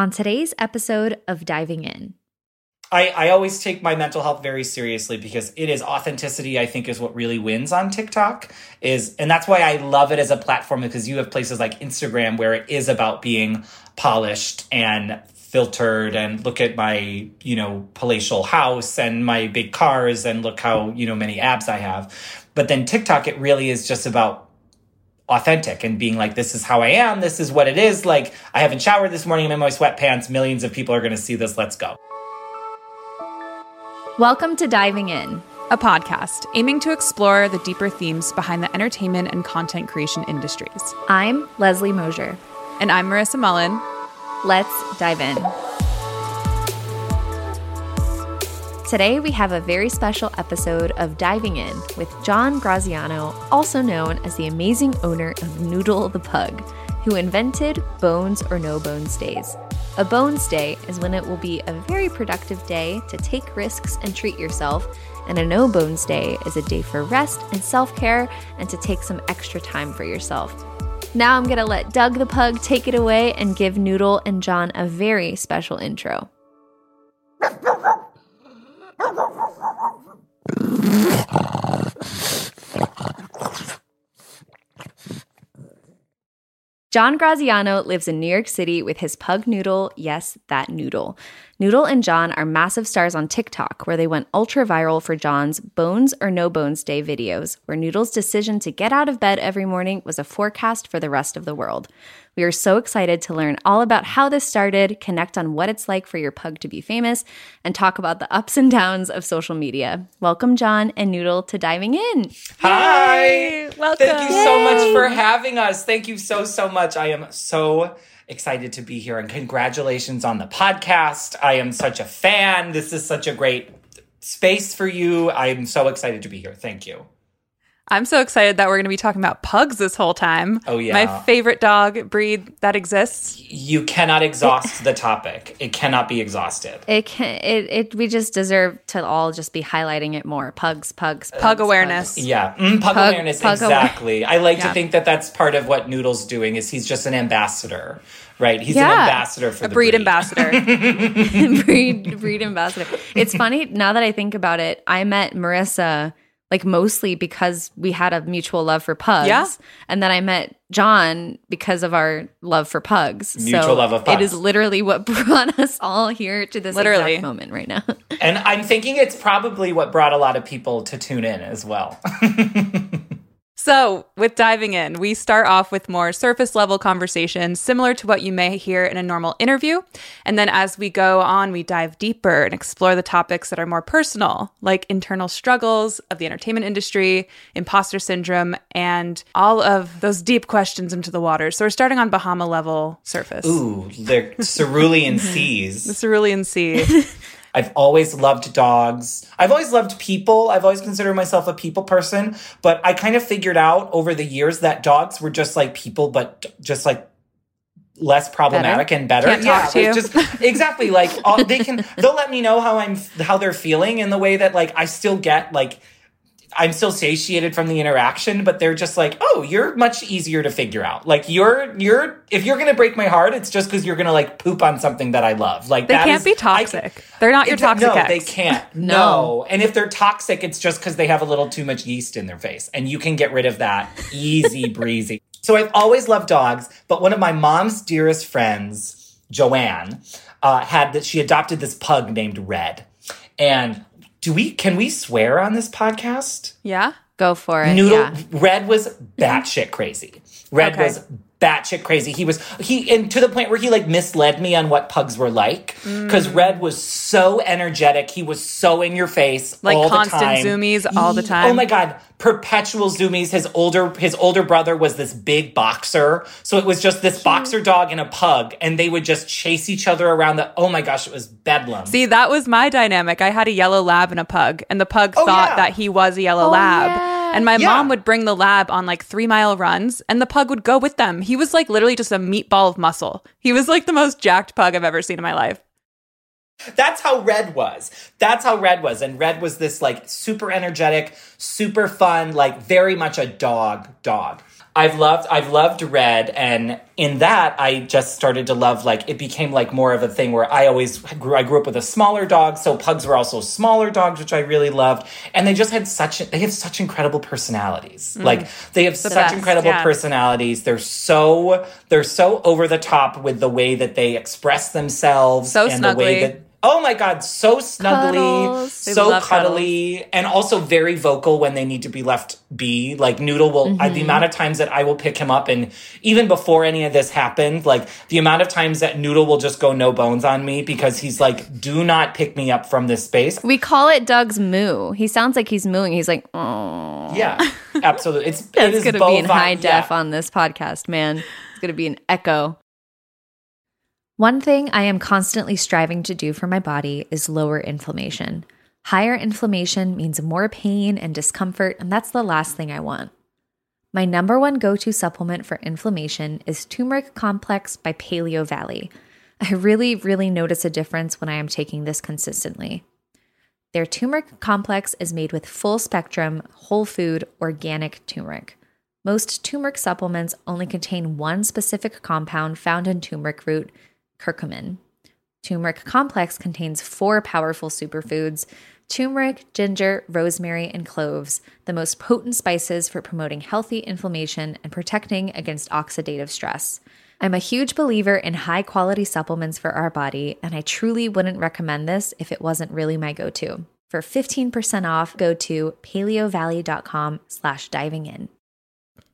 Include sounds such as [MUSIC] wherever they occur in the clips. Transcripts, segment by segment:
on today's episode of Diving In. I, I always take my mental health very seriously because it is authenticity i think is what really wins on tiktok is and that's why i love it as a platform because you have places like instagram where it is about being polished and filtered and look at my you know palatial house and my big cars and look how you know many abs i have but then tiktok it really is just about authentic and being like this is how i am this is what it is like i haven't showered this morning i'm in my sweatpants millions of people are going to see this let's go Welcome to Diving In, a podcast aiming to explore the deeper themes behind the entertainment and content creation industries. I'm Leslie Mosier. And I'm Marissa Mullen. Let's dive in. Today, we have a very special episode of Diving In with Jon Graziano, also known as the amazing owner of Noodle the Pug, who invented Bones or No Bones Days. A Bones Day is when it will be a very productive day to take risks and treat yourself, and a No Bones Day is a day for rest and self care and to take some extra time for yourself. Now I'm gonna let Doug the Pug take it away and give Noodle and Jon a very special intro. Jon Graziano lives in New York City with his pug Noodle. Yes, that Noodle. Noodle and Jon are massive stars on TikTok, where they went ultra viral for Jon's Bones or No Bones Day videos, where Noodle's decision to get out of bed every morning was a forecast for the rest of the world. We are so excited to learn all about how this started, connect on what it's like for your pug to be famous, and talk about the ups and downs of social media. Welcome, Jon and Noodle, to Diving In. Hi. Yay! Welcome. Thank you so much for having us. Thank you so, so much. I am so excited to be here and congratulations on the podcast. I am such a fan. This is such a great space for you. I'm so excited to be here. Thank you. I'm so excited that we're going to be talking about pugs this whole time. Oh, yeah. My favorite dog breed that exists. You cannot exhaust the topic. It cannot be exhausted. It can it, it we just deserve to all just be highlighting it more. Pugs, pugs, pugs Pug awareness. pugs. Yeah, mm, pug, Pug- awareness. pug awa- exactly. I like Yeah. to think that that's part of what Noodle's doing. Is he's just an ambassador, right? He's Yeah. an ambassador for A the breed, breed ambassador. [LAUGHS] [LAUGHS] breed breed ambassador. It's funny now that I think about it. I met Marissa like mostly because we had a mutual love for pugs. Yeah. And then I met Jon because of our love for pugs. Mutual so love of pugs. is literally what [LAUGHS] brought us all here to this Literally. exact moment right now. [LAUGHS] And I'm thinking it's probably what brought a lot of people to tune in as well. [LAUGHS] So, with diving in, we start off with more surface level conversations, similar to what you may hear in a normal interview. And then as we go on, we dive deeper and explore the topics that are more personal, like internal struggles of the entertainment industry, imposter syndrome, and all of those deep questions into the water. So, we're starting on Bahama level surface. Ooh, the cerulean [LAUGHS] seas. The cerulean sea. [LAUGHS] I've always loved dogs. I've always loved people. I've always considered myself a people person, but I kind of figured out over the years that dogs were just like people, but just like less problematic and better. Can't talk to you. Just exactly like all, they can. [LAUGHS] They'll let me know how I'm, how they're feeling in the way that like I still get like. I'm still satiated from the interaction, but they're just like, "Oh, you're much easier to figure out. Like you're you're if you're gonna break my heart, it's just because you're gonna like poop on something that I love. Like They that can't is- be toxic. can- They're not your toxic No, ex. they can't. [LAUGHS] No. No. And if they're toxic, it's just because they have a little too much yeast in their face. And you can get rid of that easy [LAUGHS] breezy. So I've always loved dogs, but one of my mom's dearest friends, Joanne, uh, had that she adopted this pug named Red. And do we can we swear on this podcast? Yeah. Go for it. Noodle yeah. Red was batshit crazy. Red Okay. was batshit crazy. He was he and to the point where he like misled me on what pugs were like because Mm. Red was so energetic. He was so in your face, Like all constant the time. zoomies all the Ye- time. Oh my god, perpetual zoomies. His older his older brother was this big boxer, so it was just this boxer dog and a pug, and they would just chase each other around the. Oh my gosh, it was bedlam. See, that was my dynamic. I had a yellow lab and a pug, and the pug Oh, thought yeah. that he was a yellow Oh, lab. yeah. And my Yeah. mom would bring the lab on like three mile runs, and the pug would go with them. He was like literally just a meatball of muscle. He was like the most jacked pug I've ever seen in my life. That's how Red was. That's how Red was. And Red was this like super energetic, super fun, like very much a dog dog. I've loved I've loved red and in that I just started to love like it became like more of a thing where I always grew I grew up with a smaller dog so pugs were also smaller dogs which I really loved and they just had such they have such incredible personalities Mm. like they have such best, incredible yeah. personalities they're so they're so over the top with the way that they express themselves So and the way that Oh my god, so snuggly, Cuddles. So cuddly, and also very vocal when they need to be left be. Like Noodle will, Mm-hmm. the amount of times that I will pick him up, and even before any of this happened, like the amount of times that Noodle will just go no bones on me because he's like, "Do not pick me up from this space." We call it Doug's moo. He sounds like he's mooing. He's like, oh. Yeah, [LAUGHS] absolutely. It's it going to be in high yeah. def on this podcast, man. It's going to be an echo. One thing I am constantly striving to do for my body is lower inflammation. Higher inflammation means more pain and discomfort, and that's the last thing I want. My number one go to supplement for inflammation is Turmeric Complex by Paleo Valley. I really, really notice a difference when I am taking this consistently. Their turmeric complex is made with full spectrum, whole food, organic turmeric. Most turmeric supplements only contain one specific compound found in turmeric root, curcumin. Turmeric complex contains four powerful superfoods turmeric, ginger, rosemary, and cloves, the most potent spices for promoting healthy inflammation and protecting against oxidative stress. I'm a huge believer in high quality supplements for our body, and I truly wouldn't recommend this if it wasn't really my go to. For 15% off, go to paleovalley.com slash diving in.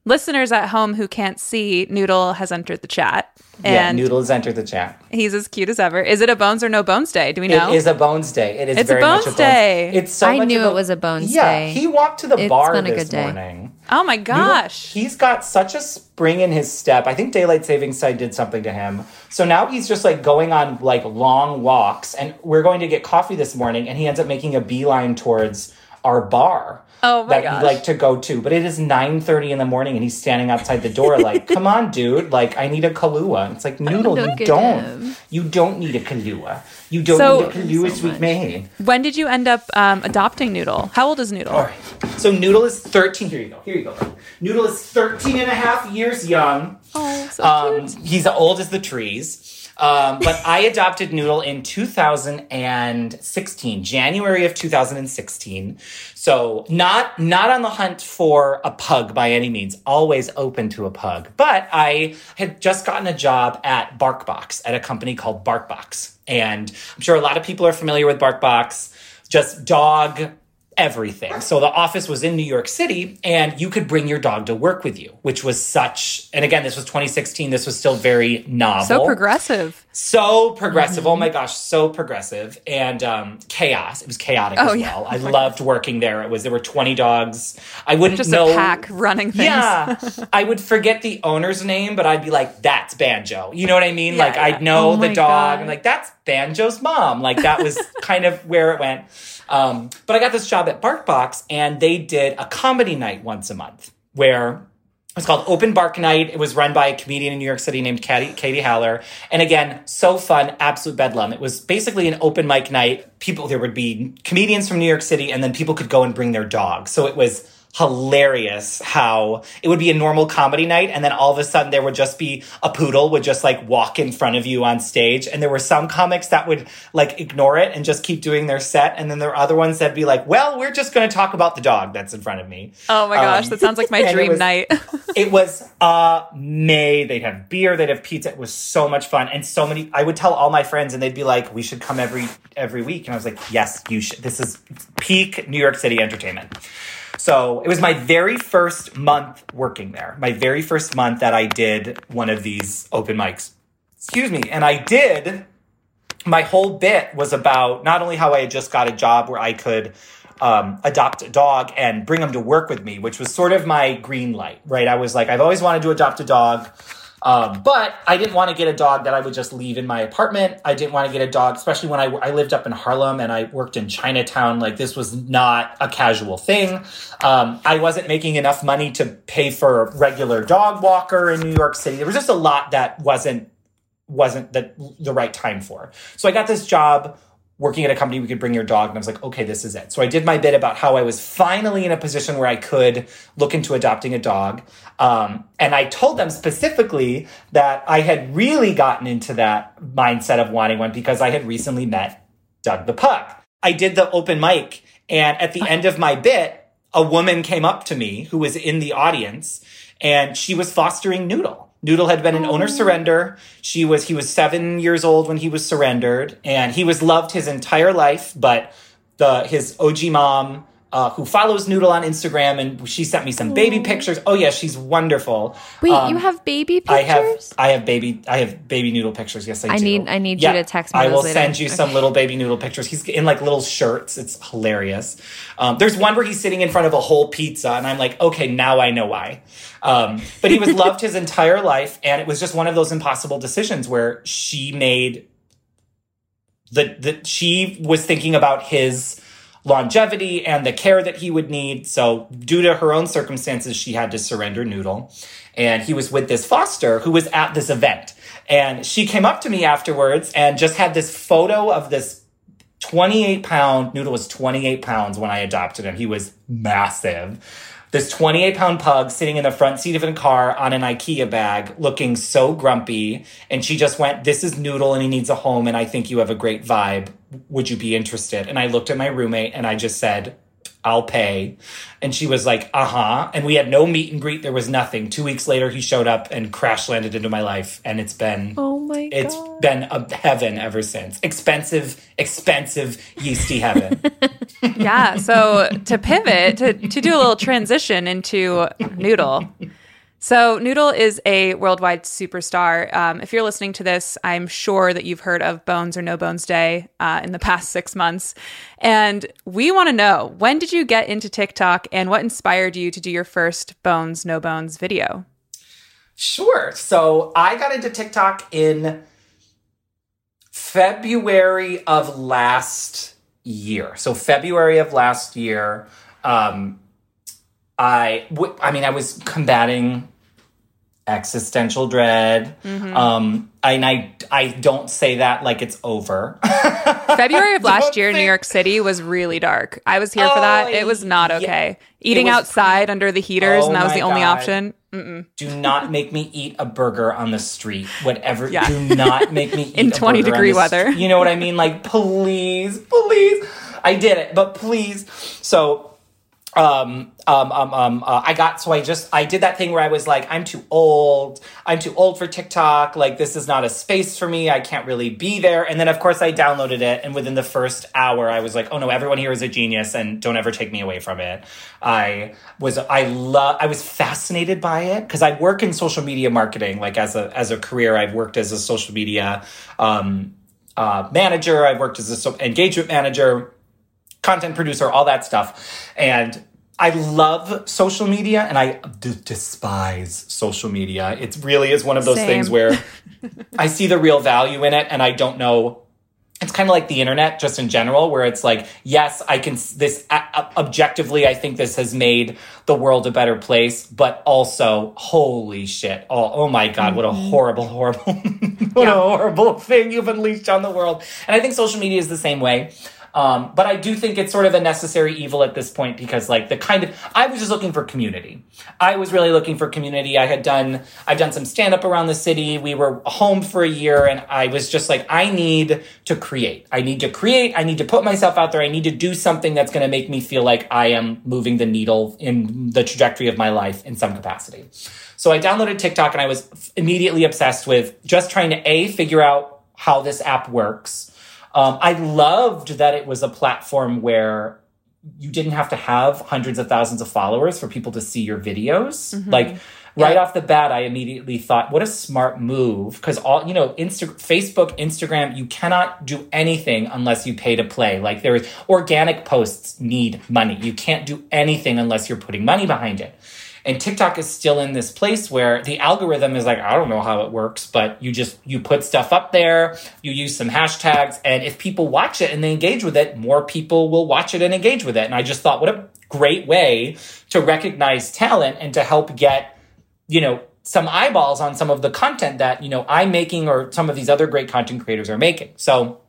Listeners at home who can't see, Noodle has entered the chat. Yeah, And Noodle has entered the chat. he's as cute as ever. Is it a bones or no bones day? Do we know? It is a Bones Day. It is It's a very much Bones a Day. It's so I much knew a- it was a Bones yeah, Day. Yeah, he walked to the It's bar been a this good day. morning. oh my Noodle- gosh. he's got such a spring in his step. I think daylight savings time did something to him. So now he's just like going on like long walks, and we're going to get coffee this morning, and he ends up making a beeline towards our bar. Oh my that gosh. like to go to, but it is nine thirty in the morning, and he's standing outside the door, like, [LAUGHS] "Come on, dude! Like, I need a Kahlua." It's like, Noodle, you don't, him. you don't need a Kahlua. You don't So- need a Kahlua, so sweet. May. when did you end up um, adopting Noodle? How old is Noodle? All right. So Noodle is 13. Here you go. Here you go. Noodle is 13 and a half years young. Oh, so Um, cute. he's old as the trees. Um, but I adopted Noodle in 2016, January of 2016. So not not on the hunt for a pug by any means, always open to a pug. But I had just gotten a job at BarkBox at a company called BarkBox. And I'm sure a lot of people are familiar with BarkBox. Just dog everything. So the office was in New York City and you could bring your dog to work with you, which was such and again this was 2016, this was still very novel. so progressive. So progressive. Oh my gosh, so progressive and um, chaos. It was chaotic Oh, as yeah. well. I loved working there. It was there were 20 dogs. I wouldn't Just know a pack running things. yeah, [LAUGHS] I would forget the owner's name, but I'd be like, "That's Banjo." You know what I mean? Yeah, like yeah. I'd know Oh the dog. God. I'm like, "That's Banjo's mom." Like that was kind of where it went. Um, but I got this job at BarkBox, and they did a comedy night once a month where it was called Open Bark Night. It was run by a comedian in New York City named Katie, Katie Haller. And again, so fun, absolute bedlam. It was basically an open mic night. People, there would be comedians from New York City, and then people could go and bring their dogs. So it was hilarious how it would be a normal comedy night and then all of a sudden there would just be a poodle would just like walk in front of you on stage and there were some comics that would like ignore it and just keep doing their set and then there were other ones that'd be like well we're just going to talk about the dog that's in front of me Oh my gosh, Um, that sounds like my [LAUGHS] and it dream was- night. [LAUGHS] it was uh may They'd have beer, they'd have pizza. It was so much fun, and so many. I would tell all my friends, and they'd be like, "We should come every every week." And I was like, "Yes, you should." This is peak New York City entertainment. So it was my very first month working there. My very first month that I did one of these open mics. Excuse me, and I did my whole bit was about not only how I had just got a job where I could um, adopt a dog and bring him to work with me, which was sort of my green light, right? I was like, I've always wanted to adopt a dog. Um, but I didn't want to get a dog that I would just leave in my apartment. I didn't want to get a dog, especially when I, I lived up in Harlem and I worked in Chinatown. Like this was not a casual thing. Um, I wasn't making enough money to pay for a regular dog walker in New York City. There was just a lot that wasn't wasn't the the right time for. So I got this job working at a company we could bring your dog. And i was like okay this is it. So i did my bit about how i was finally in a position where i could look into adopting a dog. Um, and i told them specifically that i had really gotten into that mindset of wanting one because i had recently met doug the pug. I did the open mic and at the end of my bit a woman came up to me who was in the audience and she was fostering noodle Noodle had been an owner oh. surrender. She was he was seven years old when he was surrendered, and he was loved his entire life. But the his OG mom uh, who follows Noodle on Instagram, and she sent me some baby pictures. Oh yeah, she's wonderful. Wait, Um, you have baby pictures? I have I have baby I have baby Noodle pictures. Yes, I, I do. need- I need you to text me I will later. send you some little baby Noodle pictures. He's in like little shirts. It's hilarious. Um, there's one where he's sitting in front of a whole pizza, and I'm like, okay, now I know why. Um, but he was [LAUGHS] loved his entire life, and it was just one of those impossible decisions where she made the, the she was thinking about his longevity and the care that he would need. So, due to her own circumstances, she had to surrender Noodle. And he was with this foster who was at this event. And she came up to me afterwards and just had this photo of this 28 pound, Noodle was 28 pounds when I adopted him. He was massive. This 28 pound pug sitting in the front seat of a car on an IKEA bag, looking so grumpy. And she just went, This is Noodle and he needs a home. And I think you have a great vibe. Would you be interested? And I looked at my roommate and I just said, I'll pay. And she was like, uh huh. And we had no meet and greet. There was nothing. Two weeks later, he showed up and crash landed into my life. And it's been. Oh my It's god. been a heaven ever since. Expensive, expensive, yeasty heaven. [LAUGHS] yeah. So to pivot, to, to do a little transition into Noodle. So Noodle is a worldwide superstar. Um, if you're listening to this, I'm sure that you've heard of Bones or No Bones Day uh, in the [LAUGHS] past six months. And we want to know when did you get into TikTok and what inspired you to do your first Bones No Bones video? Sure. So I got into TikTok in February of last year. So February of last year, um, I w- I mean I was combating existential dread. Um, and I I don't say that like it's over. [LAUGHS] February of [LAUGHS] last year in New York City was really dark. I was here for that. Oh, It was not yeah. okay. Eating was outside under the heaters, Oh and that was the only God. option. Mm-mm. do not make me eat a burger on the street. Whatever. Yeah. Do not make me [LAUGHS] eat In a 20 burger on degree the weather. st- You know what I mean? Like, please, please. I did it, but please. So, um, um, um, um, uh, I got, so I just, I did that thing where I was like, I'm too old. I'm too old for TikTok. Like, this is not a space for me. I can't really be there. And then, of course, I downloaded it. And within the first hour, I was like, oh no, everyone here is a genius and don't ever take me away from it. I was, I love, I was fascinated by it because I work in social media marketing. Like, as a, as a career, I've worked as a social media, um, uh, manager. I've worked as a so- engagement manager content producer, all that stuff. And I love social media and I d- despise social media. It really is one of those Same. things where [LAUGHS] I see the real value in it and I don't know. It's kind of like the internet just in general, where it's like, yes, I can, this uh, objectively, I think this has made the world a better place, but also, holy shit. Oh, oh my God, what a horrible, horrible, [LAUGHS] what a horrible thing you've unleashed on the world. And I think social media is the same way. Um, but I do think it's sort of a necessary evil at this point because, like, the kind of I was just looking for community. I was really looking for community. I had done I've done some stand up around the city. We were home for a year, and I was just like, I need to create. I need to create. I need to put myself out there. I need to do something that's going to make me feel like I am moving the needle in the trajectory of my life in some capacity. So I downloaded TikTok, and I was immediately obsessed with just trying to a figure out how this app works. Um, I loved that it was a platform where you didn't have to have hundreds of thousands of followers for people to see your videos. Like right off the bat, I immediately thought, what a smart move. Cause all, you know, Insta- Facebook, Instagram, you cannot do anything unless you pay to play. Like there is organic posts need money. You can't do anything unless you're putting money behind it. And TikTok is still in this place where the algorithm is like, I don't know how it works, but you just, you put stuff up there, you use some hashtags, and if people watch it and they engage with it, more people will watch it and engage with it. And I just thought, what a great way to recognize talent and to help get, you know, some eyeballs on some of the content that, you know, I'm making or some of these other great content creators are making. So,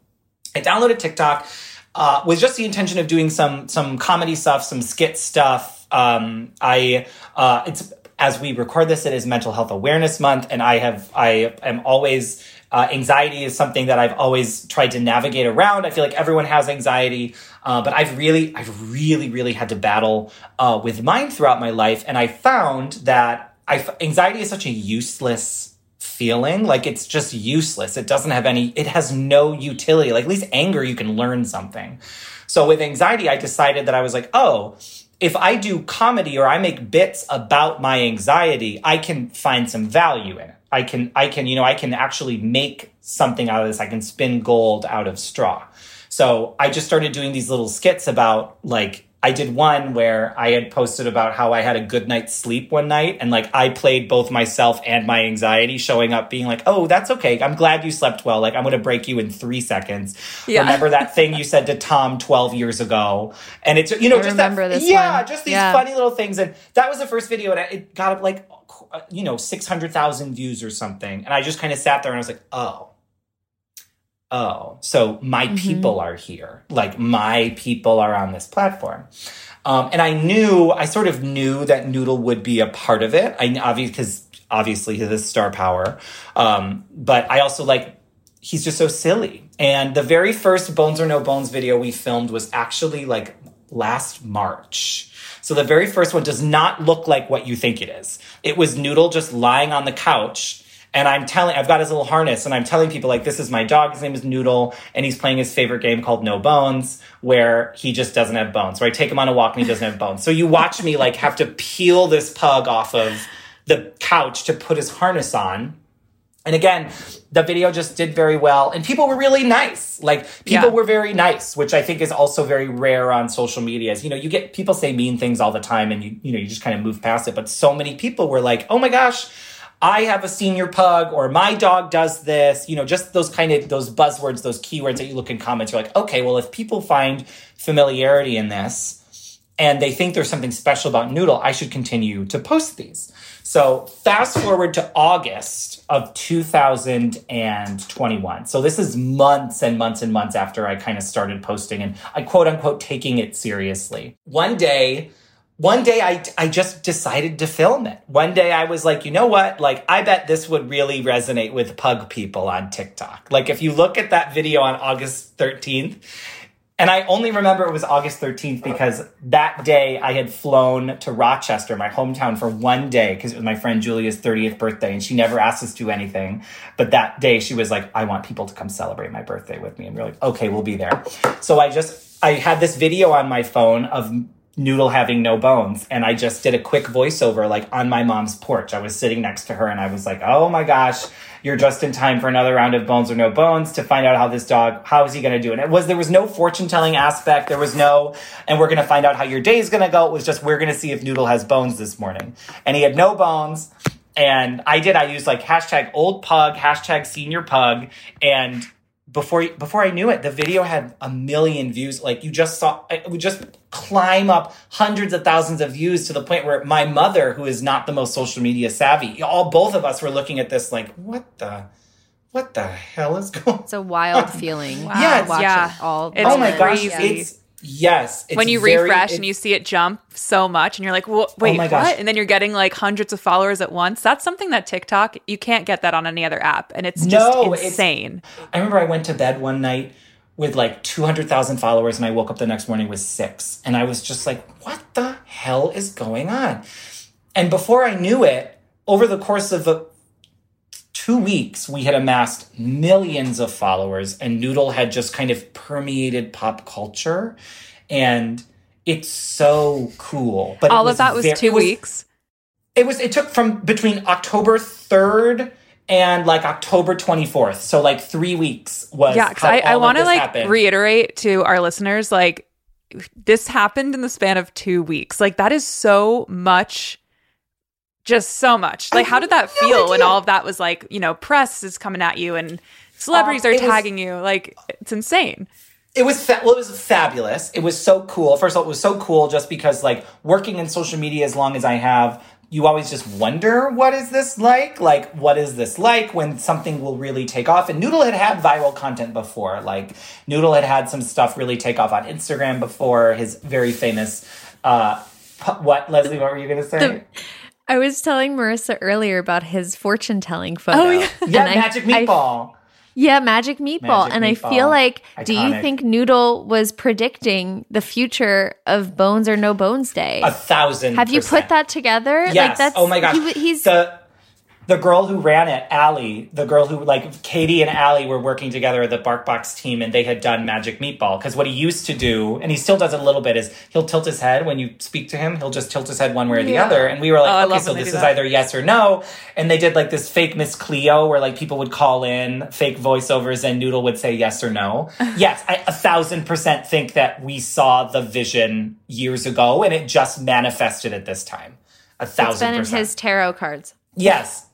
I downloaded TikTok uh, with just the intention of doing some some comedy stuff, some skit stuff. Um, I uh, it's as we record this, it is Mental Health Awareness Month, and I have I am always uh, anxiety is something that I've always tried to navigate around. I feel like everyone has anxiety, uh, but I've really, I've really, really had to battle uh, with mine throughout my life, and I found that I, anxiety is such a useless feeling. Like it's just useless. It doesn't have any. It has no utility. Like at least anger, you can learn something. So with anxiety, I decided that I was like, oh if I do comedy or I make bits about my anxiety, I can find some value in it. I can, I can, you know, I can actually make something out of this. I can spin gold out of straw. So I just started doing these little skits about like I did one where I had posted about how I had a good night's sleep one night and like I played both myself and my anxiety showing up being like, "Oh, that's okay. I'm glad you slept well. Like I'm going to break you in 3 seconds." Yeah. Remember that thing you said to Tom 12 years ago? And it's you know I just that yeah, one. just these yeah. funny little things and that was the first video and it got like uh, you know 600,000 views or something. And I just kind of sat there and I was like, "Oh, oh, so my mm-hmm. people are here. Like my people are on this platform. Um, and I knew, I sort of knew that Noodle would be a part of it. I obviously, because obviously his star power. Um, but I also like, he's just so silly. And the very first Bones or No Bones video we filmed was actually like last March. So the very first one does not look like what you think it is. It was Noodle just lying on the couch and I'm telling, I've got his little harness and I'm telling people like, this is my dog. His name is Noodle and he's playing his favorite game called No Bones where he just doesn't have bones. Where I take him on a walk and he doesn't have bones. So you watch me like have to peel this pug off of the couch to put his harness on. And again, the video just did very well and people were really nice. Like people yeah. were very nice, which I think is also very rare on social media. You know, you get people say mean things all the time and you you know, you just kind of move past it, but so many people were like, "Oh my gosh, I have a senior pug or my dog does this, you know, just those kind of those buzzwords, those keywords that you look in comments, you're like, okay, well, if people find familiarity in this and they think there's something special about Noodle, I should continue to post these. So fast forward to August of 2021. So this is months and months and months after I kind of started posting and I quote unquote taking it seriously. One day, one day I, I just decided to film it. One day I was like, you know what? Like, I bet this would really resonate with pug people on TikTok. Like, if you look at that video on August 13th, and I only remember it was August 13th because that day I had flown to Rochester, my hometown, for one day because it was my friend Julia's 30th birthday and she never asked us to do anything. But that day she was like, I want people to come celebrate my birthday with me. And we are like, okay, we'll be there. So I just, I had this video on my phone of Noodle having no bones. And I just did a quick voiceover like on my mom's porch. I was sitting next to her and I was like, oh my gosh, you're just in time for another round of bones or no bones to find out how this dog, how is he going to do? And it was, there was no fortune telling aspect. There was no, and we're going to find out how your day is going to go. It was just, we're going to see if Noodle has bones this morning. And he had no bones. And I did, I used like hashtag old pug, hashtag senior pug. And before before I knew it, the video had a million views. Like you just saw, it would just climb up hundreds of thousands of views to the point where my mother, who is not the most social media savvy, all both of us were looking at this like, what the. What the hell is [LAUGHS] going? It's a wild feeling. Wow. Yeah, yeah. all. It's oh my crazy. gosh, it's Yes. when you very, refresh and you see it jump so much and you're like, well, oh wait, oh what? Gosh. And then you're getting like hundreds of followers at once. That's something that TikTok, you can't get that on any other app. And it's just no, insane. It's, I remember I went to bed one night with like 200,000 followers and I woke up the next morning with six. And I was just like, what the hell is going on? And before I knew it, over the course of the two weeks, we had amassed millions of followers, and Noodle had just kind of permeated pop culture. And it's so cool. But all of that was very, two it was, weeks. It was. It took from between October third and like October 24th. So like three weeks was. Yeah, because I, I want to like happened. reiterate to our listeners like this happened in the span of two weeks. Like that is so much just so much. Like, how did that no feel idea. when all of that was like, you know, press is coming at you and celebrities um, are tagging was, you? Like, it's insane. It was fa- well, it was fabulous. It was so cool. First of all, it was so cool just because like working in social media as long as I have, you always just wonder what is this like like what is this like when something will really take off and noodle had had viral content before like noodle had had some stuff really take off on instagram before his very famous uh what leslie what were you gonna say the- I was telling Marissa earlier about his fortune telling photo. Oh, yeah, yeah Magic Meatball. I, yeah, Magic Meatball. Magic and Meatball. I feel like, Iconic. do you think Noodle was predicting the future of Bones or No Bones Day? A thousand. Have you put that together? Yes. Like that's, oh my gosh. He, he's the the girl who ran it, Allie, the girl who like Katie and Allie were working together at the BarkBox team, and they had done Magic Meatball. Because what he used to do, and he still does it a little bit, is he'll tilt his head when you speak to him. He'll just tilt his head one way or the yeah. other, and we were like, oh, okay, so this is that. either yes or no. And they did like this fake Miss Cleo, where like people would call in fake voiceovers, and Noodle would say yes or no. [LAUGHS] yes, I a thousand percent think that we saw the vision years ago, and it just manifested at this time. A thousand. It's been percent. in his tarot cards. Yes,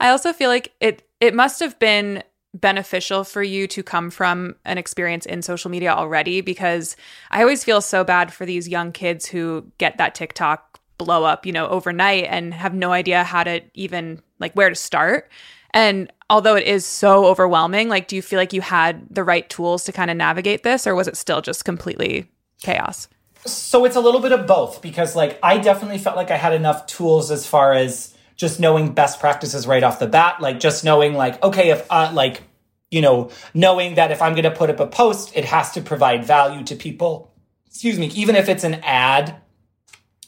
I also feel like it it must have been beneficial for you to come from an experience in social media already because I always feel so bad for these young kids who get that TikTok blow up, you know, overnight and have no idea how to even like where to start. And although it is so overwhelming, like do you feel like you had the right tools to kind of navigate this or was it still just completely chaos? So it's a little bit of both because like I definitely felt like I had enough tools as far as just knowing best practices right off the bat, like just knowing like, okay, if uh, like, you know, knowing that if I'm going to put up a post, it has to provide value to people. Excuse me, even if it's an ad,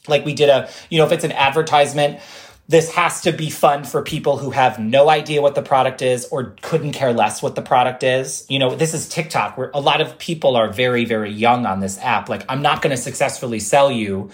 like we did a, you know, if it's an advertisement, this has to be fun for people who have no idea what the product is or couldn't care less what the product is. You know, this is TikTok where a lot of people are very, very young on this app. Like, I'm not going to successfully sell you,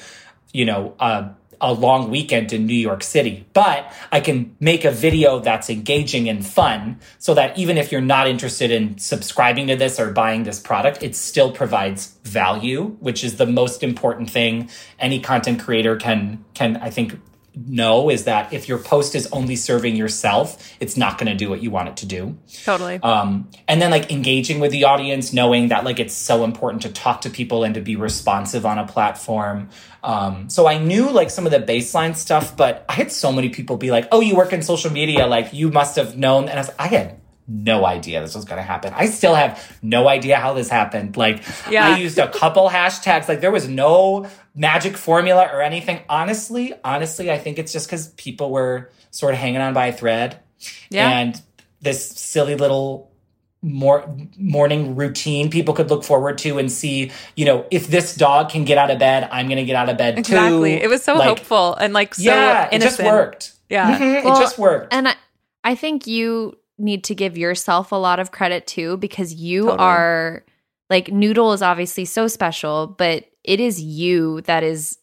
you know, uh, a long weekend in New York City, but I can make a video that's engaging and fun so that even if you're not interested in subscribing to this or buying this product, it still provides value, which is the most important thing any content creator can can I think know is that if your post is only serving yourself, it's not going to do what you want it to do. Totally. Um, and then like engaging with the audience, knowing that like it's so important to talk to people and to be responsive on a platform. Um, so I knew like some of the baseline stuff, but I had so many people be like, "Oh, you work in social media, like you must have known." And I, was, I had no idea this was going to happen. I still have no idea how this happened. Like, yeah. I used a couple hashtags. Like, there was no magic formula or anything. Honestly, honestly, I think it's just because people were sort of hanging on by a thread. Yeah. And this silly little more morning routine people could look forward to and see, you know, if this dog can get out of bed, I'm going to get out of bed exactly. too. Exactly. It was so like, hopeful and like so yeah, innocent. it just worked. Yeah. Mm-hmm, well, it just worked. And I, I think you need to give yourself a lot of credit too because you totally. are like Noodle is obviously so special, but it is you that is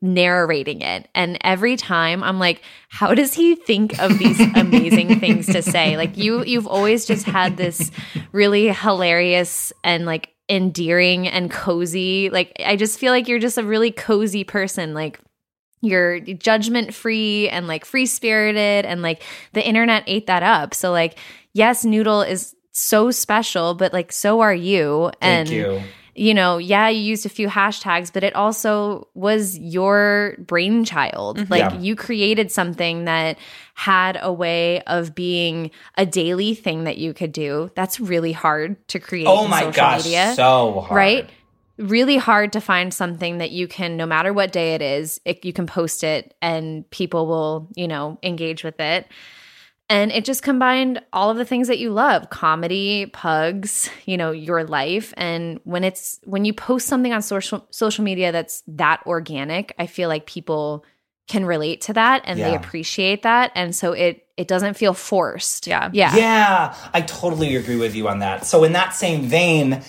narrating it. And every time I'm like, how does he think of these [LAUGHS] amazing things to say? Like you you've always just had this really hilarious and like endearing and cozy. Like I just feel like you're just a really cozy person. Like you're judgment free and like free spirited and like the internet ate that up so like yes noodle is so special but like so are you and you you know, yeah, you used a few hashtags, but it also was your brainchild. Mm-hmm. Like yeah. you created something that had a way of being a daily thing that you could do. That's really hard to create. Oh my gosh, media, so hard. Right? really hard to find something that you can no matter what day it is it, you can post it and people will you know engage with it and it just combined all of the things that you love comedy pugs you know your life. And when it's when you post something on social social media that's that organic i feel like people can relate to that and yeah. they appreciate that. And so it it doesn't feel forced. Yeah. Yeah. Yeah. I totally agree with you on that. So in that same vein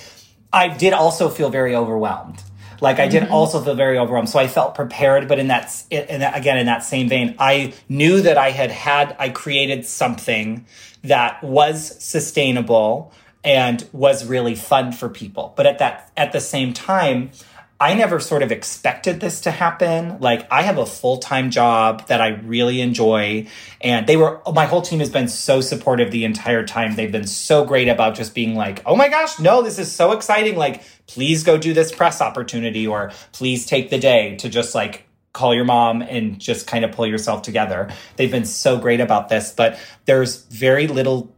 I did also feel very overwhelmed. Like I did mm-hmm. also feel very overwhelmed. So I felt prepared, but in that, in that, again, in that same vein, I knew that I had had, I created something that was sustainable and was really fun for people. But at that, at the same time, I never sort of expected this to happen. Like, I have a full time job that I really enjoy. And they were, my whole team has been so supportive the entire time. They've been so great about just being like, oh my gosh, no, this is so exciting. Like, please go do this press opportunity or please take the day to just like call your mom and just kind of pull yourself together. They've been so great about this, but there's very little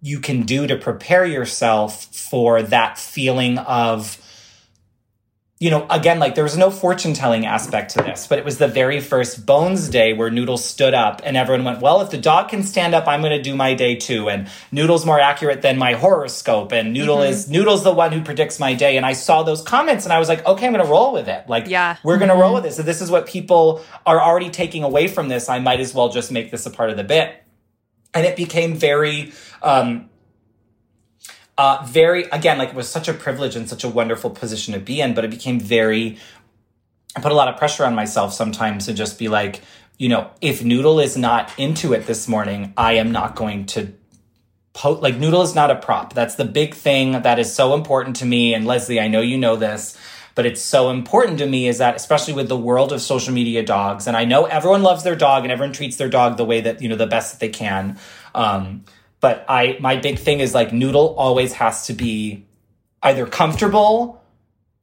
you can do to prepare yourself for that feeling of you know, again, like there was no fortune telling aspect to this, but it was the very first Bones Day where Noodles stood up and everyone went, Well, if the dog can stand up, I'm going to do my day too. And Noodle's more accurate than my horoscope. And Noodle mm-hmm. is, Noodle's the one who predicts my day. And I saw those comments and I was like, Okay, I'm going to roll with it. Like, yeah. we're going to mm-hmm. roll with this. So this is what people are already taking away from this. I might as well just make this a part of the bit. And it became very, um, uh, very again like it was such a privilege and such a wonderful position to be in but it became very i put a lot of pressure on myself sometimes to just be like you know if noodle is not into it this morning i am not going to po- like noodle is not a prop. That's the big thing that is so important to me and leslie i know you know this but it's so important to me is that especially with the world of social media dogs and i know everyone loves their dog and everyone treats their dog the way that you know the best that they can um, but I my big thing is like noodle always has to be either comfortable,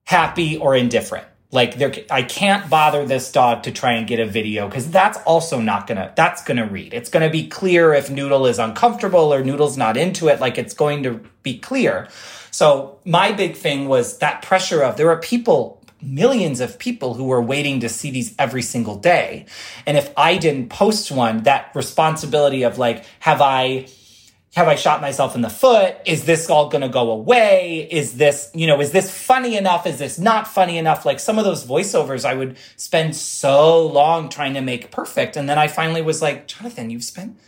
happy, or indifferent. Like there, I can't bother this dog to try and get a video because that's also not gonna. That's gonna read. It's gonna be clear if Noodle is uncomfortable or Noodle's not into it. Like it's going to be clear. So my big thing was that pressure of there are people, millions of people who are waiting to see these every single day, and if I didn't post one, that responsibility of like, have I have I shot myself in the foot? Is this all going to go away? Is this, you know, is this funny enough? Is this not funny enough? Like some of those voiceovers I would spend so long trying to make perfect. And then I finally was like, Jonathan, you've spent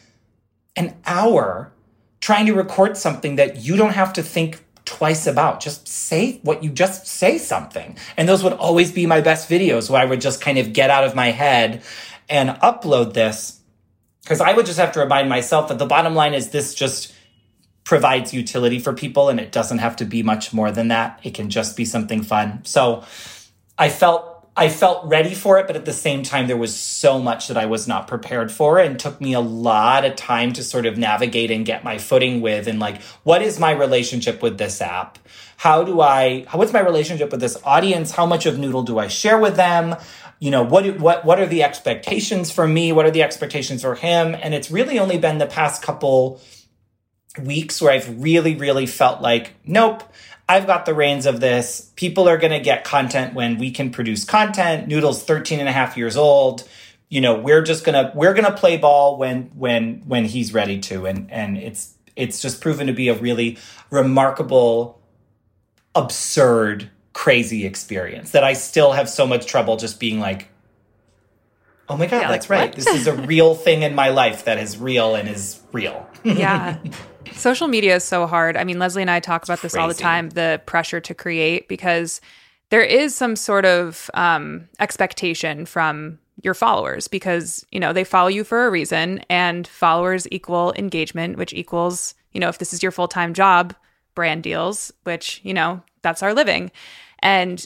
an hour trying to record something that you don't have to think twice about. Just say what you just say something. And those would always be my best videos where I would just kind of get out of my head and upload this because I would just have to remind myself that the bottom line is this just provides utility for people and it doesn't have to be much more than that. It can just be something fun. So I felt I felt ready for it, but at the same time, there was so much that I was not prepared for and took me a lot of time to sort of navigate and get my footing with. And like, what is my relationship with this app? How do I, what's my relationship with this audience? How much of Noodle do I share with them? You know what what what are the expectations for me? What are the expectations for him? And it's really only been the past couple weeks where i've really really felt like nope i've got the reins of this. People are going to get content when we can produce content. Noodles 13 and a half years old. You know we're just going to we're going to play ball when when when he's ready to. And and it's it's just proven to be a really remarkable absurd crazy experience that I still have so much trouble just being like, oh my God, yeah, that's like, right. this is a [LAUGHS] real thing in my life that is real and is real. yeah. [LAUGHS] Social media is so hard. I mean, Leslie and I talk about this all the time the pressure to create because there is some sort of um, expectation from your followers because you know they follow you for a reason and followers equal engagement which equals you know if this is your full-time job brand deals which you know that's our living and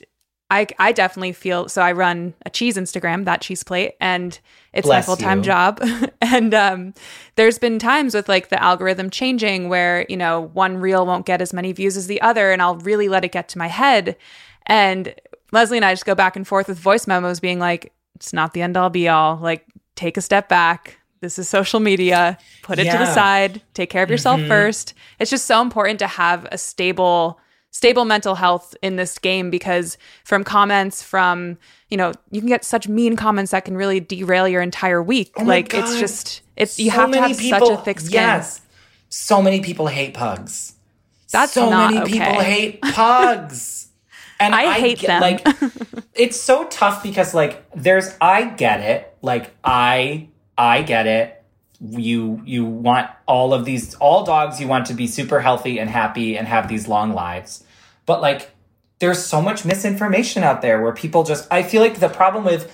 I, I definitely feel so. I run a cheese Instagram, that cheese plate, and it's Bless my full time job. [LAUGHS] and um, there's been times with like the algorithm changing where, you know, one reel won't get as many views as the other, and I'll really let it get to my head. And Leslie and I just go back and forth with voice memos being like, it's not the end all be all. Like, take a step back. This is social media. Put it yeah. to the side. Take care of yourself mm-hmm. first. It's just so important to have a stable stable mental health in this game because from comments from you know you can get such mean comments that can really derail your entire week. Oh like God. it's just it's you so have to have people, such a thick skin. Yes. So many people hate pugs. That's so many okay. people hate pugs. [LAUGHS] And I, I hate get, them. like [LAUGHS] it's so tough because like there's i get it. Like i i get it you you want all of these all dogs you want to be super healthy and happy and have these long lives. But like there's so much misinformation out there where people just I feel like the problem with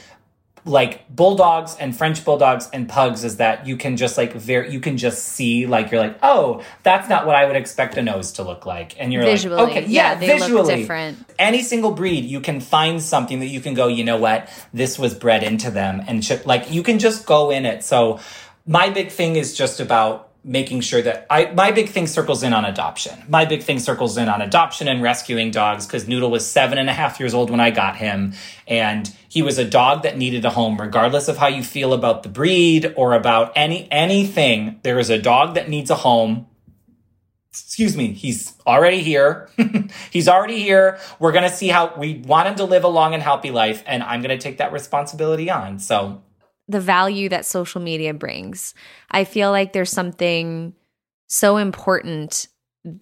like bulldogs and French bulldogs and pugs is that you can just like very you can just see like you're like oh that's not what I would expect a nose to look like. And you're visually, like okay yeah, yeah visually. different. any single breed you can find something that you can go you know what this was bred into them and sh- like you can just go in it. So my big thing is just about making sure that I my big thing circles in on adoption. My big thing circles in on adoption and rescuing dogs because Noodle was seven and a half years old when I got him, and he was a dog that needed a home, regardless of how you feel about the breed or about any anything. There is a dog that needs a home. Excuse me, he's already here. [LAUGHS] he's already here. We're gonna see how we want him to live a long and healthy life, and I'm gonna take that responsibility on. So the value that social media brings. I feel like there's something so important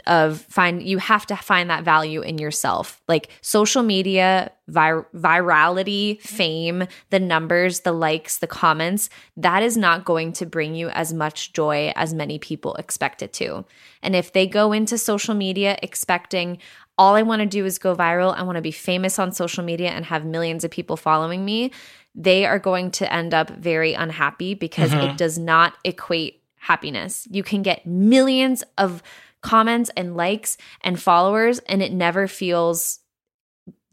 of find you have to find that value in yourself. Like social media vir- virality mm-hmm. fame the numbers the likes the comments that is not going to bring you as much joy as many people expect it to. And if they go into social media expecting all i want to do is go viral i want to be famous on social media and have millions of people following me they are going to end up very unhappy because mm-hmm. it does not equate happiness. You can get millions of comments and likes and followers and it never feels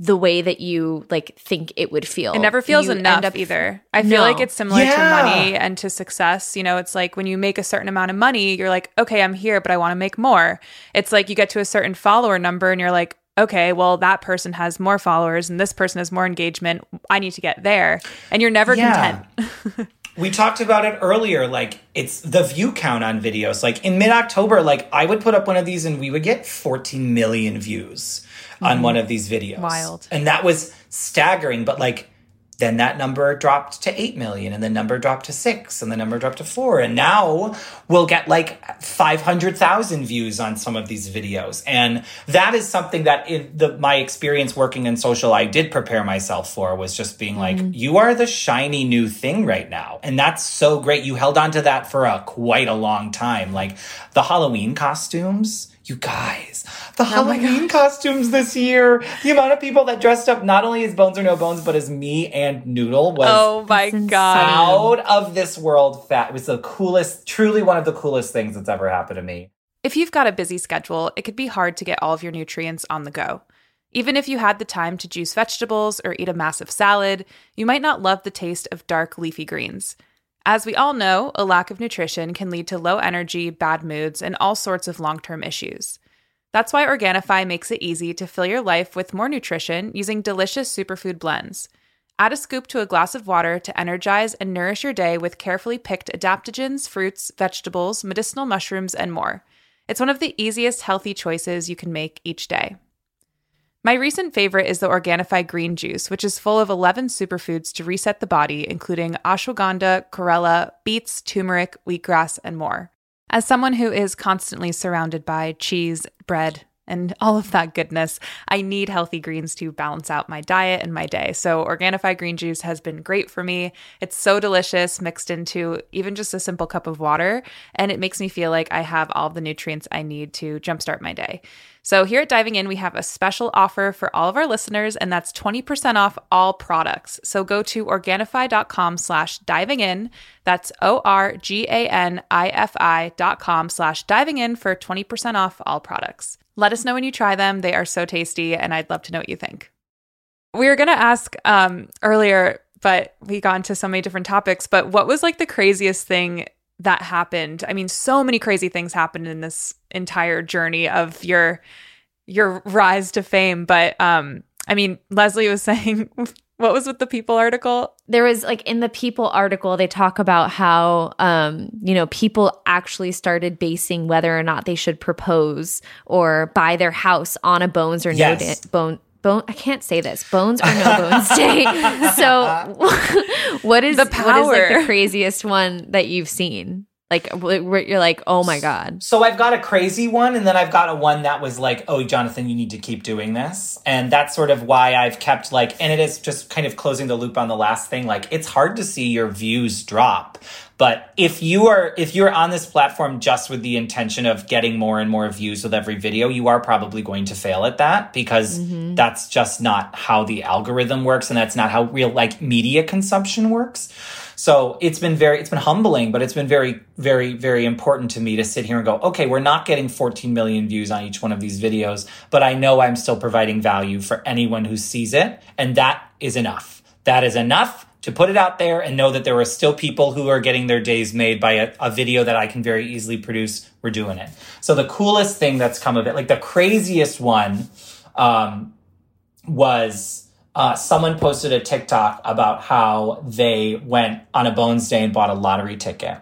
the way that you like think it would feel. It never feels you enough up, either. I feel no. like it's similar yeah. to money and to success. You know, it's like when you make a certain amount of money, you're like, okay, I'm here, but I want to make more. It's like you get to a certain follower number and you're like, okay, well, that person has more followers and this person has more engagement. I need to get there. And you're never yeah. content. [LAUGHS] we talked about it earlier. Like, it's the view count on videos. Like, in mid October, like, I would put up one of these and we would get 14 million views mm-hmm. on one of these videos. Wild. And that was staggering. But, like, then that number dropped to 8 million and the number dropped to 6 and the number dropped to 4 and now we'll get like 500,000 views on some of these videos. And that is something that in the my experience working in social I did prepare myself for was just being like mm-hmm. you are the shiny new thing right now. And that's so great. You held on to that for a quite a long time. Like the Halloween costumes you guys, the oh Halloween costumes this year, the amount of people that dressed up not only as Bones or No Bones, but as me and Noodle was oh my god out of this world. Fat it was the coolest, truly one of the coolest things that's ever happened to me. If you've got a busy schedule, it could be hard to get all of your nutrients on the go. Even if you had the time to juice vegetables or eat a massive salad, you might not love the taste of dark leafy greens. As we all know, a lack of nutrition can lead to low energy, bad moods, and all sorts of long term issues. That's why Organifi makes it easy to fill your life with more nutrition using delicious superfood blends. Add a scoop to a glass of water to energize and nourish your day with carefully picked adaptogens, fruits, vegetables, medicinal mushrooms, and more. It's one of the easiest healthy choices you can make each day. My recent favorite is the Organifi green juice, which is full of 11 superfoods to reset the body, including ashwagandha, chlorella, beets, turmeric, wheatgrass, and more. As someone who is constantly surrounded by cheese, bread, and [LAUGHS] all of that goodness. I need healthy greens to balance out my diet and my day. So, Organifi green juice has been great for me. It's so delicious mixed into even just a simple cup of water, and it makes me feel like I have all the nutrients I need to jumpstart my day. So, here at Diving In, we have a special offer for all of our listeners, and that's 20% off all products. So, go to Organifi.com slash diving in. That's O R G A N I F I dot com slash diving in for 20% off all products. Let us know when you try them. They are so tasty, and I'd love to know what you think. We were going to ask um, earlier, but we got into so many different topics. But what was like the craziest thing that happened? I mean, so many crazy things happened in this entire journey of your your rise to fame. But um, I mean, Leslie was [LAUGHS] saying what was with the People article? There was like in the People article, they talk about how, um, you know, people actually started basing whether or not they should propose or buy their house on a bones or yes. no da- bone. Bone, I can't say this. Bones or no bones [LAUGHS] day. So, [LAUGHS] what is the power? What is like the craziest one that you've seen? Like you're like, oh my god. So I've got a crazy one, and then I've got a one that was like, oh, Jonathan, you need to keep doing this, and that's sort of why I've kept like, and it is just kind of closing the loop on the last thing. Like, it's hard to see your views drop, but if you are if you're on this platform just with the intention of getting more and more views with every video, you are probably going to fail at that because mm-hmm. that's just not how the algorithm works, and that's not how real like media consumption works. So it's been very, it's been humbling, but it's been very, very, very important to me to sit here and go, okay, we're not getting 14 million views on each one of these videos, but I know I'm still providing value for anyone who sees it. And that is enough. That is enough to put it out there and know that there are still people who are getting their days made by a, a, video that I can very easily produce. We're doing it. So the coolest thing that's come of it, like the craziest one, um, was uh, someone posted a TikTok about how they went on a Bones Day and bought a lottery ticket.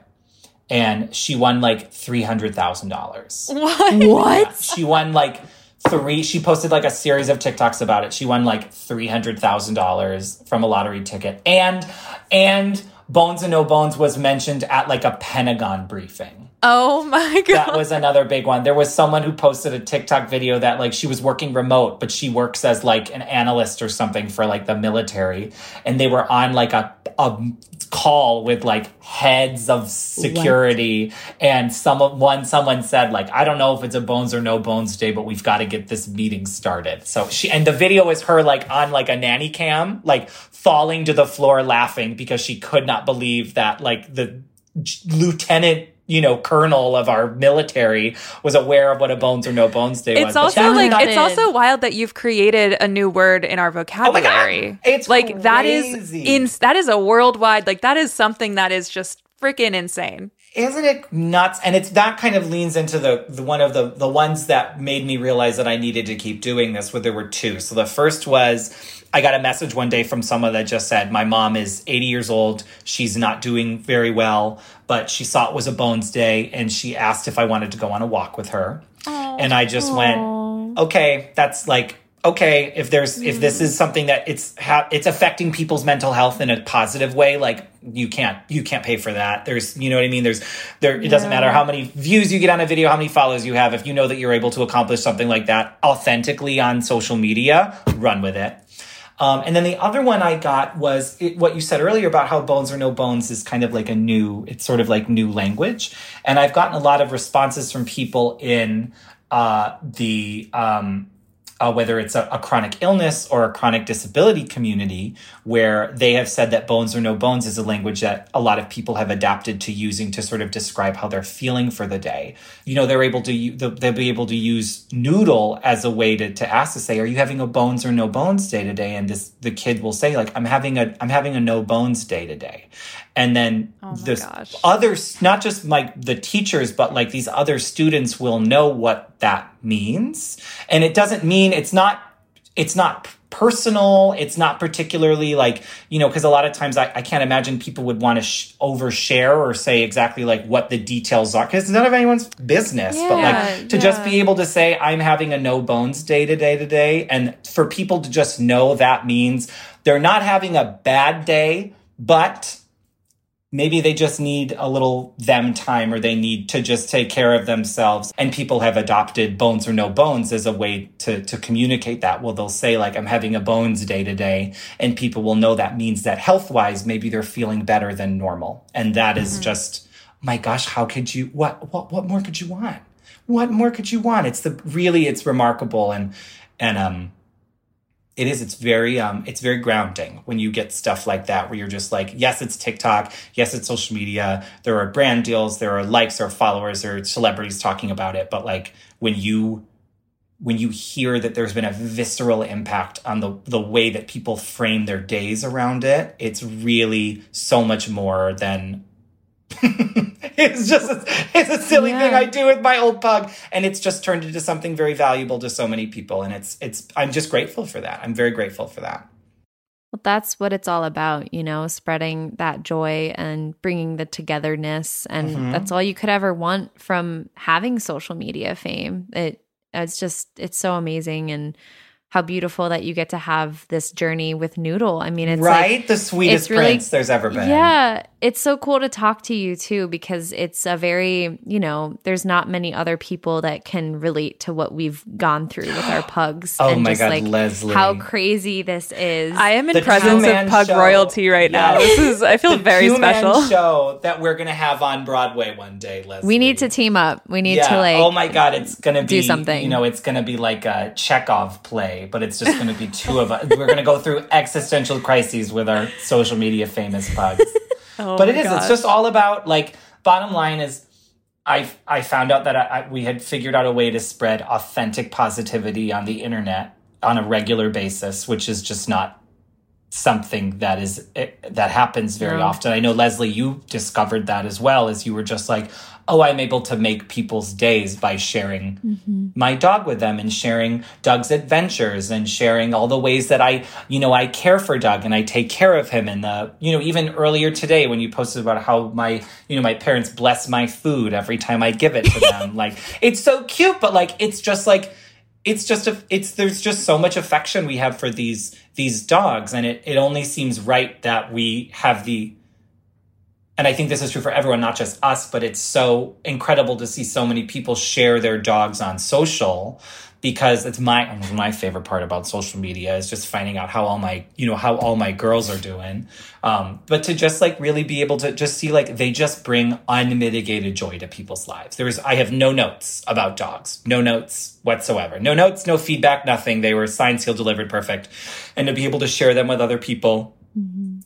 And she won like three hundred thousand dollars. What? What? Yeah, she won like three she posted like a series of tiktoks about it. She won like $300000 from a lottery ticket. And and bones and no bones was mentioned at like a pentagon briefing. Oh my god. that was another big one. There was someone who posted a tiktok video that like she was working remote but she works as like an analyst or something for like the military. And they were on like a, a call with like heads of security what? and some one someone said like I don't know if it's a bones or no bones day but we've got to get this meeting started. So she and the video is her like on like a nanny cam like falling to the floor laughing because she could not believe that like the lieutenant you know, colonel of our military was aware of what a bones or no bones day it's was. Also like it's also wild that you've created a new word in our oh vocabulary. Oh it's like crazy. that is in that is a worldwide like that is something that is just freaking insane. Isn't it nuts? And it's that kind of leans into the, the one of the the ones that made me realize that I needed to keep doing this. Where there were two. So the first was I got a message one day from someone that just said, My mom is 80 years old. She's not doing very well, but she saw it was a Bones Day and she asked if I wanted to go on a walk with her. Aww. And I just Aww. went, Okay, that's like, okay, if there's, if this is something that it's, ha- it's affecting people's mental health in a positive way, like, you can't you can't pay for that. There's you know what i mean? There's there it yeah. doesn't matter how many views you get on a video how many followers you have. If you know that you're able to accomplish something like that authentically on social media run with it. Um, and then the other one I got was it, what you said earlier about how bones or no bones is kind of like a new, it's sort of like new language. And I've gotten a lot of responses from people in uh, the um, uh, whether it's a, a, chronic illness or a chronic disability community, where they have said that bones or no bones is a language that a lot of people have adapted to using to sort of describe how they're feeling for the day. You know, they're able to they'll be able to use noodle as a way to to ask to say, "Are you having a bones or no bones day today?" And this the kid will say, "Like I'm having a I'm having a no bones day today," and then oh this others not just like the teachers but like these other students will know what that means. And it doesn't mean it's not it's not personal. It's not particularly like you know because a lot of times I, I can't imagine people would want to sh- overshare or say exactly like what the details are because it's none of anyone's business. Yeah, but like to yeah. just be able to say i'm having a no bones day to day today and for people to just know that means they're not having a bad day but maybe they just need a little them time or they need to just take care of themselves. And people have adopted bones or no bones as a way to to communicate that. Well they'll say like i'm having a bones day today. And people will know that means that health wise maybe they're feeling better than normal. And that is mm-hmm. just my gosh how could you what what what more could you want? What more could you want? It's the really it's remarkable. And and um it is it's very um it's very grounding when you get stuff like that where you're just like yes it's tiktok yes it's social media there are brand deals there are likes or followers or celebrities talking about it but like when you when you hear that there's been a visceral impact on the the way that people frame their days around it it's really so much more than [LAUGHS] [LAUGHS] it's just a, it's a silly yeah. thing I do with my old pug, and it's just turned into something very valuable to so many people. And it's it's I'm just grateful for that. I'm very grateful for that. Well, that's what it's all about, you know, spreading that joy and bringing the togetherness, and mm-hmm. that's all you could ever want from having social media fame. It it's just it's so amazing and how beautiful that you get to have this journey with Noodle. I mean, it's right, like, the sweetest really, prince there's ever been. Yeah, it's so cool to talk to you too because it's a very, you know, there's not many other people that can relate to what we've gone through with our [GASPS] pugs. oh and my just god, like Leslie. How crazy this is. I am in the presence of pug show. royalty right now. This is I feel very special. show that we're going to have on Broadway one day, Leslie. We need to team up. We need yeah. to like Oh my god, it's going to be do something. You know, it's going to be like a Chekhov play, but it's just going to be two of us. We're going to go through existential crises with our social media famous pugs. [LAUGHS] Oh but it is. Gosh. It's just all about like. Bottom line is, I I found out that I, I, we had figured out a way to spread authentic positivity on the internet on a regular basis, which is just not something that is eh, that happens very Yeah. often. I know Leslie, you discovered that as well as you were just like, oh, I'm able to make people's days by sharing mm-hmm. my dog with them and sharing Doug's adventures and sharing all the ways that I, you know, I care for Doug and I take care of him. And the, you know, even earlier today when you posted about how my, you know, my parents bless my food every time I give it to them, [LAUGHS] like it's so cute, but like it's just like it's just a it's there's just so much affection we have for these these dogs. And it it only seems right that we have the and I think this is true for everyone, not just us, but it's so incredible to see so many people share their dogs on social because it's my my favorite part about social media is just finding out how all my you know how all my girls are doing. Um, but to just like really be able to just see like they just bring unmitigated joy to people's lives. There's i have no notes about dogs. No notes whatsoever. No notes no feedback nothing. They were signed sealed delivered perfect. And to be able to share them with other people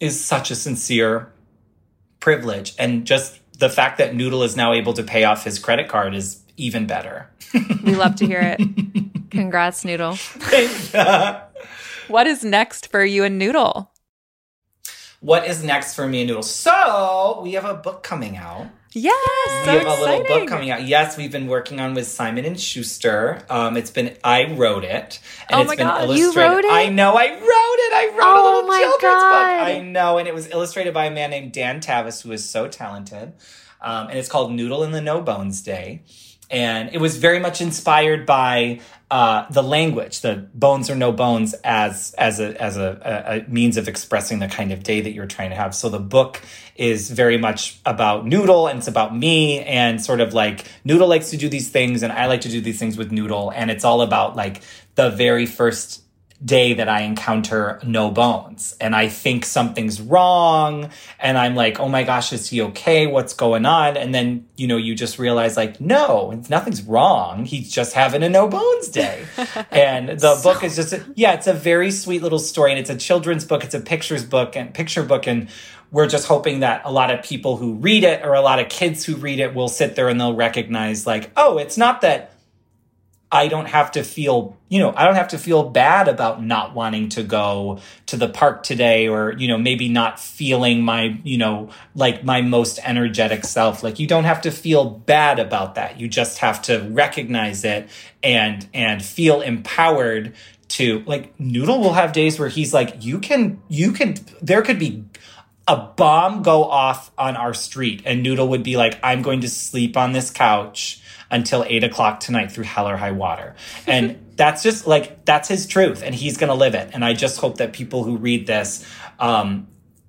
is such a sincere privilege and just the fact that noodle is now able to pay off his credit card is even better [LAUGHS] We love to hear it. Congrats, Noodle. [LAUGHS] what is next for you and Noodle? what is next for me and Noodle? So we have a book coming out. Yes, so we have a little book coming out. Yes, we've been working on with Simon and Schuster. Um, it's been I wrote it, and Oh it's been God, you illustrated. wrote it? I know, I wrote it. I wrote a Oh little my children's God. book. I know, and it was illustrated by a man named Dan Tavis, who is so talented. Um, and it's called Noodle and the No Bones Day. And it was very much inspired by uh, the language, the bones or no bones, as as a as a, a, a means of expressing the kind of day that you're trying to have. So the book is very much about Noodle, and it's about me, and sort of like Noodle likes to do these things, and I like to do these things with Noodle, and it's all about like the very first day that I encounter no bones and I think something's wrong and I'm like, oh my gosh, is he okay? What's going on? And then, you know, you just realize like, no, nothing's wrong. He's just having a no bones day. [LAUGHS] and the book is just, a, yeah, it's a very sweet little story and it's a children's book. It's a pictures book and picture book. And we're just hoping that a lot of people who read it or a lot of kids who read it will sit there and they'll recognize like, oh, it's not that I don't have to feel, you know, I don't have to feel bad about not wanting to go to the park today or, you know, maybe not feeling my, you know, like my most energetic self. Like you don't have to feel bad about that. You just have to recognize it and and feel empowered to like Noodle will have days where he's like you can you can there could be a bomb go off on our street and Noodle would be like I'm going to sleep on this couch until eight o'clock tonight through hell or high water. And [LAUGHS] that's just like, that's his truth and he's going to live it. And I just hope that people who read this, um,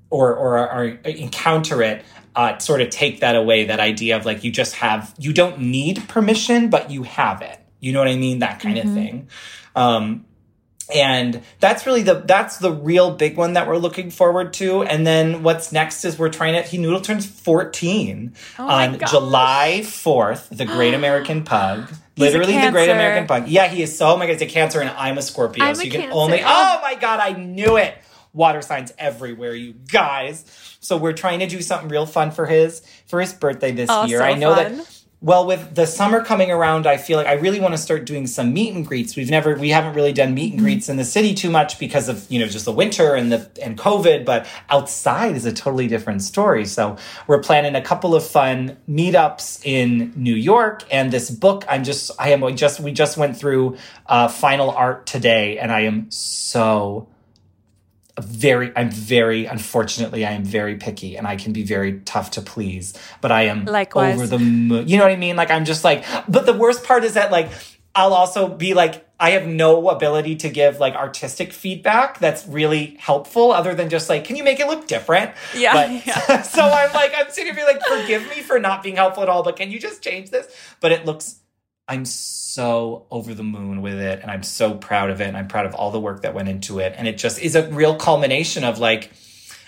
or, or, or encounter it, uh, sort of take that away, that idea of like, you just have, you don't need permission, but you have it. You know what I mean? That kind of thing. Um, and that's really the that's the real big one that we're looking forward to. And then what's next is we're trying to he noodle turns 14 Oh on gosh. july 4th the great american [GASPS] pug. Literally the great american pug. Yeah he is so oh my god it's a cancer and i'm a scorpio. I'm so a you can Cancer. only oh my god i knew it. Water signs everywhere you guys. So we're trying to do something real fun for his for his birthday this Oh, year. so i know fun. that well, with the summer coming around, I feel like I really want to start doing some meet and greets. We've never, we haven't really done meet and Mm-hmm. greets in the city too much because of you know just the winter and the and COVID. But outside is a totally different story. So we're planning a couple of fun meetups in New York, and this book. I'm just, I am we just, we just went through uh, final art today, and I am so very i'm very unfortunately i am very picky and i can be very tough to please but i am Likewise. over the moon you know what i mean like i'm just like but the worst part is that like i'll also be like i have no ability to give like artistic feedback that's really helpful other than just like can you make it look different Yeah, But- [LAUGHS] yeah. [LAUGHS] so i'm like i'm sitting here like forgive me for not being helpful at all but can you just change this but it looks I'm so over the moon with it and I'm so proud of it and I'm proud of all the work that went into it and it just is a real culmination of like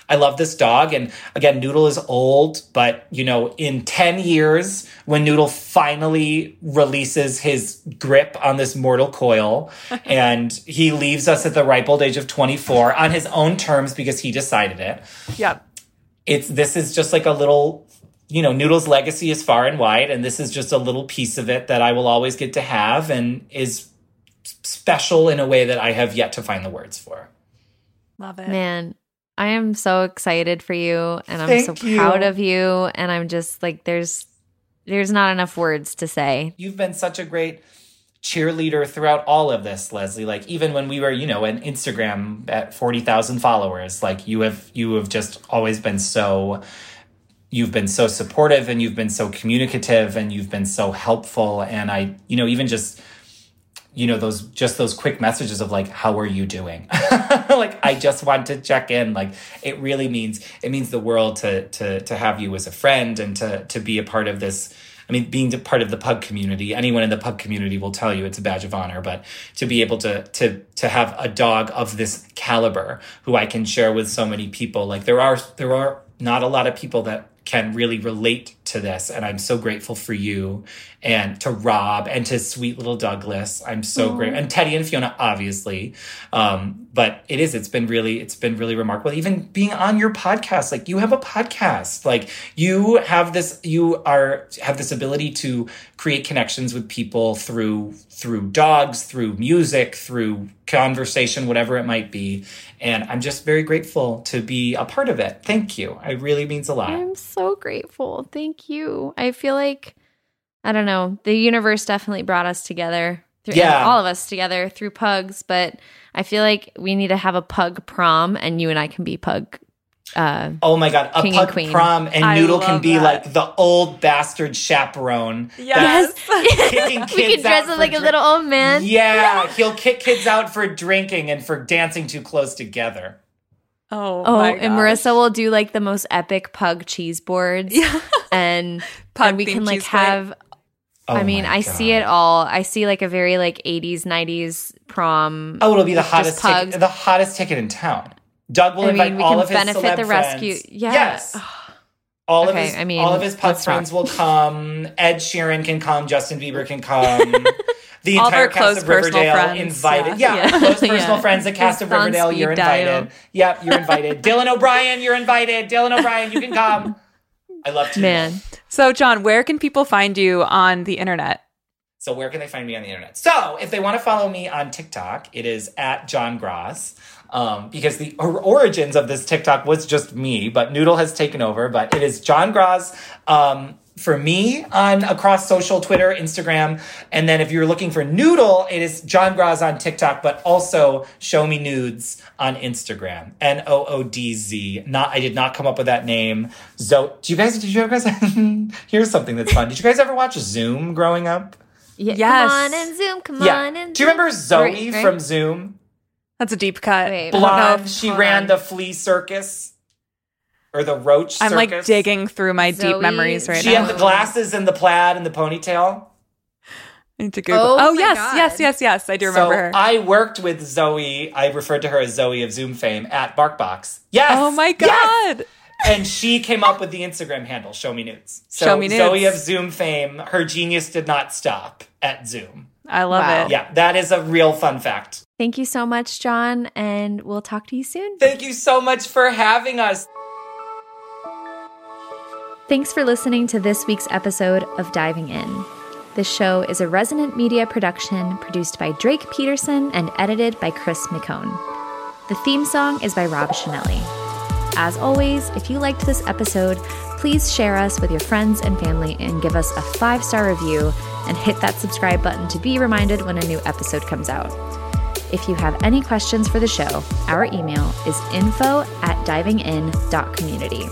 I love this dog and again Noodle is old but you know in 10 years when Noodle finally releases his grip on this mortal coil [LAUGHS] and he leaves us at the ripe old age of 24 on his own terms because he decided it Yep. it's this is just like a little you know noodle's legacy is far and wide and this is just a little piece of it that i will always get to have and is special in a way that i have yet to find the words for Love it. Man, I am so excited for you and I'm Thank so you. proud of you and I'm just like there's there's not enough words to say. You've been such a great cheerleader throughout all of this, Leslie. Like even when we were, you know, an Instagram at 40,000 followers, like you have you have just always been so you've been so supportive and you've been so communicative and you've been so helpful. And I, you know, even just you know those just those quick messages of like how are you doing? [LAUGHS] Like i just want to check in. Like it really means it means the world to to to have you as a friend and to to be a part of this I mean, being part of the pug community, anyone in the pug community will tell you it's a badge of honor. But to be able to to to have a dog of this caliber who I can share with so many people, like there are there are not a lot of people that can really relate to this, and I'm so grateful for you and to Rob and to sweet little Douglas. I'm so great, and Teddy and Fiona, obviously. Um, but it is. It's been really. It's been really remarkable. Even being on your podcast, like you have a podcast, like you have this. You are have this ability to create connections with people through through dogs, through music, through conversation, whatever it might be. And I'm just very grateful to be a part of it. Thank you. It really means a lot. I'm so grateful. Thank you. I feel like I don't know, the universe definitely brought us together. Through, Yeah. all of us together through pugs, but I feel like we need to have a pug prom and you and I can be pug uh Oh my god, a King and pug queen. prom and I Noodle can be that. like the old bastard chaperone. Yes. [LAUGHS] Kicking we kids could dress out as for like a little old man. Yeah, he'll kick kids out for drinking and for dancing too close together. Oh, Oh, my and. Marissa will do like the most epic pug cheese boards. Yeah. And, [LAUGHS] Pug and we can like board. have Oh I mean, I see it all. I see like a very like 80s, 90s prom. Oh, it'll be the hottest ticket, the hottest ticket in town. Doug will I invite mean, we all can of his benefit the rescue- friends. yeah. Yes. All Okay, of his, I mean, all of his let's friends will come. Ed Sheeran can come. Justin Bieber can come. [LAUGHS] The All entire cast of personal Riverdale friends, invited. yeah. Yeah, [LAUGHS] Yeah. close personal Yeah. friends. The cast of Riverdale, you're speed dial. invited. Yep, you're invited. Dylan O'Brien, you're invited. Dylan O'Brien, you can come. [LAUGHS] I love to Man. So, Jon, where can people find you on the internet? So where can they find me on the internet? So if they want to follow me on TikTok, it is at Jon Graz. Um, because the or- origins of this TikTok was just me, but Noodle has taken over. But it is Jon Graz um, for me on across social, Twitter, Instagram, and then if you're looking for Noodle, it is Jon Graz on TikTok, but also Show Me Noodz on Instagram. N O O D Z. Not I did not come up with that name. Zo. Do you guys? Did you guys? [LAUGHS] Here's something that's fun. Did you guys ever watch Zoom growing up? Yeah, Yes. Come on and zoom. Come Yeah. on and Zoom. Do you remember Zoe Right, right. from Zoom? That's a deep cut. Wait, I don't know Blonde. She ran the flea circus or the roach I'm circus. like digging through my deep memories right She now. She had the glasses and the plaid and the ponytail. I need to Google. Oh Oh, yes, God. yes, yes, yes. I do remember so her. I worked with Zoe. I referred to her as Zoe of Zoom fame at BarkBox. Yes. oh my Yes! god. And she came up with the Instagram handle, Show Me Noodz. So Show Me Noodz. Zoe of Zoom fame, her genius did not stop at Zoom. I love Wow. it. Yeah, that is a real fun fact. Thank you so much, Jon, and we'll talk to you soon. Thank you so much for having us. Thanks for listening to this week's episode of Diving In. This show is a resonant media production produced by Drake Peterson and edited by Chris McCone. The theme song is by Rob Chanelli. As always, if you liked this episode, please share us with your friends and family and give us a five star review and hit that subscribe button to be reminded when a new episode comes out. If you have any questions for the show, our email is info at divingin.community.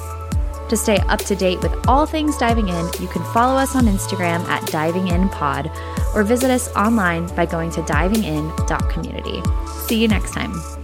To stay up to date with all things diving in, you can follow us on Instagram at divinginpod or visit us online by going to divingin.community. See you next time.